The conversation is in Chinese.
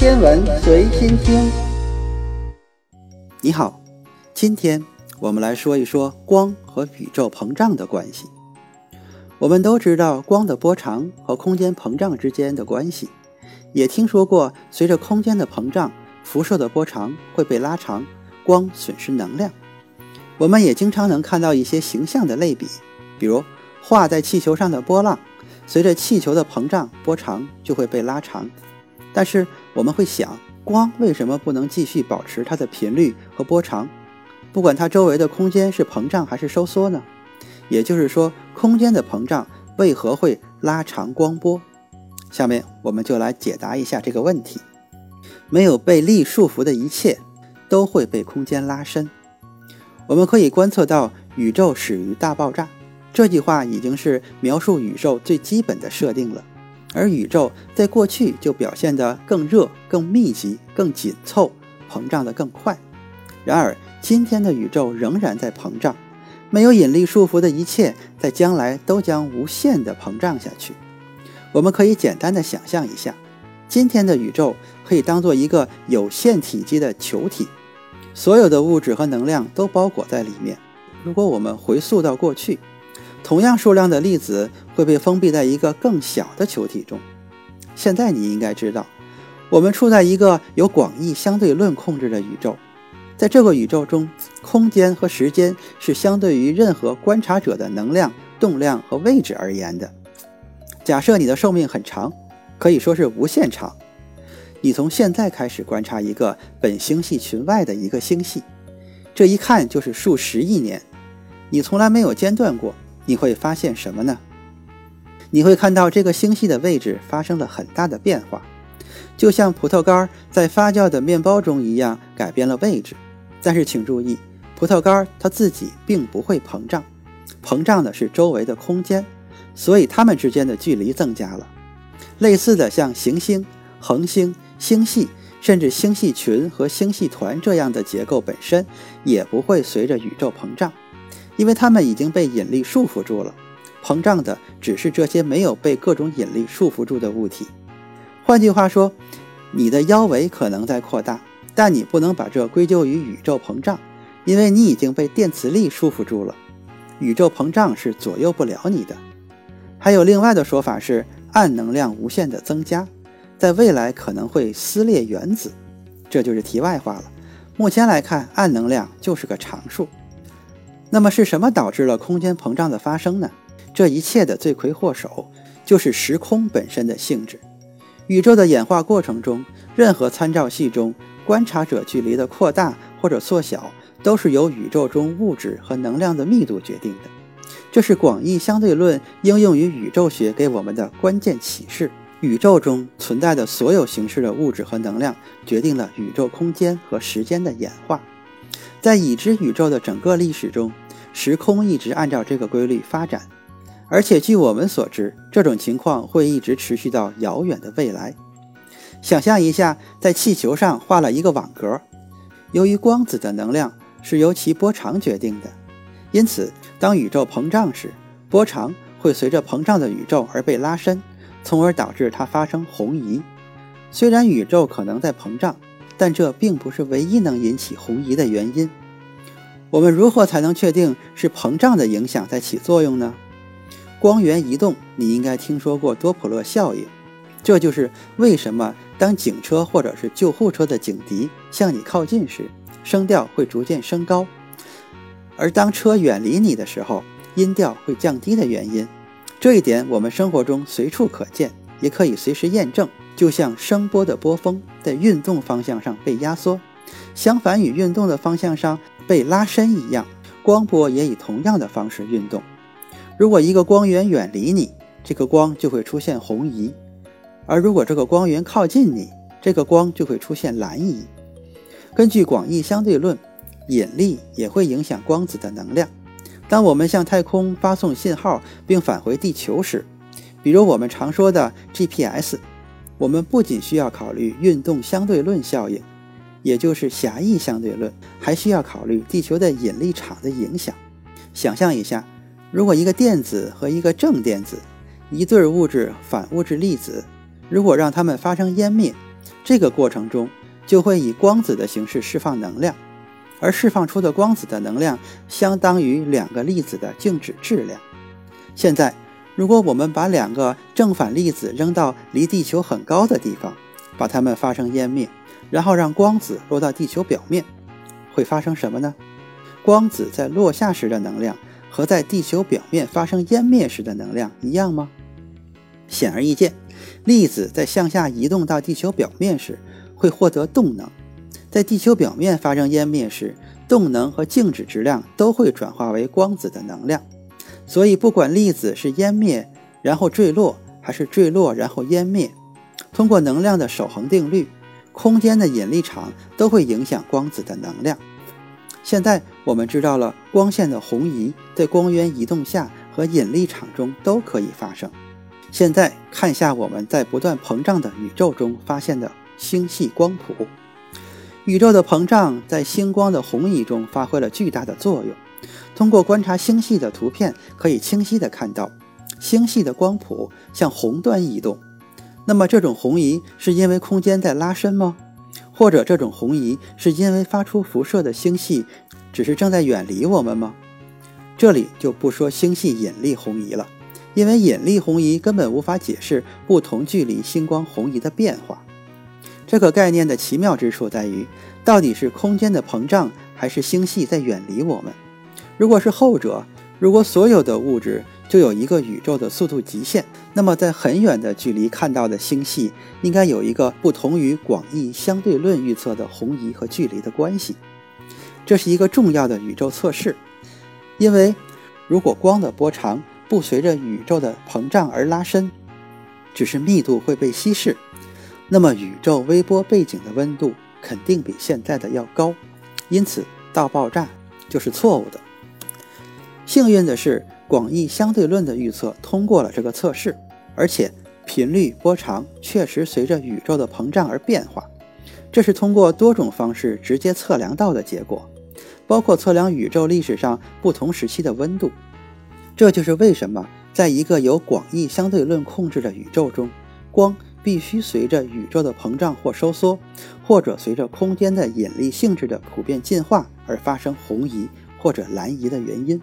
天文随心听。你好，今天我们来说一说光和宇宙膨胀的关系。我们都知道光的波长和空间膨胀之间的关系，也听说过随着空间的膨胀，辐射的波长会被拉长，光损失能量。我们也经常能看到一些形象的类比，比如画在气球上的波浪，随着气球的膨胀，波长就会被拉长。但是我们会想，光为什么不能继续保持它的频率和波长，不管它周围的空间是膨胀还是收缩呢？也就是说，空间的膨胀为何会拉长光波？下面我们就来解答一下这个问题。没有被力束缚的一切都会被空间拉伸。我们可以观测到宇宙始于大爆炸，这句话已经是描述宇宙最基本的设定了。而宇宙在过去就表现得更热、更密集、更紧凑，膨胀得更快。然而，今天的宇宙仍然在膨胀。没有引力束缚的一切，在将来都将无限地膨胀下去。我们可以简单的想象一下，今天的宇宙可以当做一个有限体积的球体，所有的物质和能量都包裹在里面。如果我们回溯到过去，同样数量的粒子会被封闭在一个更小的球体中。现在你应该知道，我们处在一个由广义相对论控制的宇宙。在这个宇宙中，空间和时间是相对于任何观察者的能量、动量和位置而言的。假设你的寿命很长，可以说是无限长。你从现在开始观察一个本星系群外的一个星系，这一看就是数十亿年。你从来没有间断过，你会发现什么呢？你会看到这个星系的位置发生了很大的变化，就像葡萄干在发酵的面包中一样，改变了位置。但是请注意，葡萄干它自己并不会膨胀，膨胀的是周围的空间，所以它们之间的距离增加了。类似的，像行星、恒星、星系，甚至星系群和星系团这样的结构本身也不会随着宇宙膨胀，因为它们已经被引力束缚住了。膨胀的只是这些没有被各种引力束缚住的物体。换句话说，你的腰围可能在扩大。但你不能把这归咎于宇宙膨胀，因为你已经被电磁力束缚住了。宇宙膨胀是左右不了你的。还有另外的说法是，暗能量无限的增加，在未来可能会撕裂原子。这就是题外话了。目前来看，暗能量就是个常数。那么是什么导致了空间膨胀的发生呢？这一切的罪魁祸首就是时空本身的性质。宇宙的演化过程中，任何参照系中。观察者距离的扩大或者缩小，都是由宇宙中物质和能量的密度决定的。这是广义相对论应用于宇宙学给我们的关键启示。宇宙中存在的所有形式的物质和能量，决定了宇宙空间和时间的演化。在已知宇宙的整个历史中，时空一直按照这个规律发展，而且据我们所知，这种情况会一直持续到遥远的未来。想象一下，在气球上画了一个网格。由于光子的能量是由其波长决定的，因此当宇宙膨胀时，波长会随着膨胀的宇宙而被拉伸，从而导致它发生红移。虽然宇宙可能在膨胀，但这并不是唯一能引起红移的原因。我们如何才能确定是膨胀的影响在起作用呢？光源移动，你应该听说过多普勒效应。这就是为什么当警车或者是救护车的警笛向你靠近时，声调会逐渐升高；而当车远离你的时候，音调会降低的原因。这一点我们生活中随处可见，也可以随时验证。就像声波的波峰在运动方向上被压缩，相反与运动的方向上被拉伸一样，光波也以同样的方式运动。如果一个光源远离你，这个光就会出现红移。而如果这个光源靠近你，这个光就会出现蓝移。根据广义相对论，引力也会影响光子的能量。当我们向太空发送信号并返回地球时，比如我们常说的 GPS，我们不仅需要考虑运动相对论效应，也就是狭义相对论，还需要考虑地球的引力场的影响。想象一下，如果一个电子和一个正电子，一对物质反物质粒子。如果让它们发生湮灭，这个过程中就会以光子的形式释放能量，而释放出的光子的能量相当于两个粒子的静止质量。现在，如果我们把两个正反粒子扔到离地球很高的地方，把它们发生湮灭，然后让光子落到地球表面，会发生什么呢？光子在落下时的能量和在地球表面发生湮灭时的能量一样吗？显而易见，粒子在向下移动到地球表面时会获得动能，在地球表面发生湮灭时，动能和静止质量都会转化为光子的能量。所以，不管粒子是湮灭然后坠落，还是坠落然后湮灭，通过能量的守恒定律，空间的引力场都会影响光子的能量。现在我们知道了光线的红移在光源移动下和引力场中都可以发生。现在看下我们在不断膨胀的宇宙中发现的星系光谱。宇宙的膨胀在星光的红移中发挥了巨大的作用。通过观察星系的图片，可以清晰地看到星系的光谱向红端移动。那么，这种红移是因为空间在拉伸吗？或者，这种红移是因为发出辐射的星系只是正在远离我们吗？这里就不说星系引力红移了，因为引力红移根本无法解释不同距离星光红移的变化。这个概念的奇妙之处在于，到底是空间的膨胀，还是星系在远离我们？如果是后者，如果所有的物质就有一个宇宙的速度极限，那么在很远的距离看到的星系应该有一个不同于广义相对论预测的红移和距离的关系。这是一个重要的宇宙测试，因为如果光的波长不随着宇宙的膨胀而拉伸，只是密度会被稀释，那么宇宙微波背景的温度肯定比现在的要高，因此到爆炸就是错误的。幸运的是，广义相对论的预测通过了这个测试，而且频率波长确实随着宇宙的膨胀而变化。这是通过多种方式直接测量到的结果，包括测量宇宙历史上不同时期的温度。这就是为什么在一个由广义相对论控制的宇宙中，光必须随着宇宙的膨胀或收缩，或者随着空间的引力性质的普遍进化而发生红移或者蓝移的原因。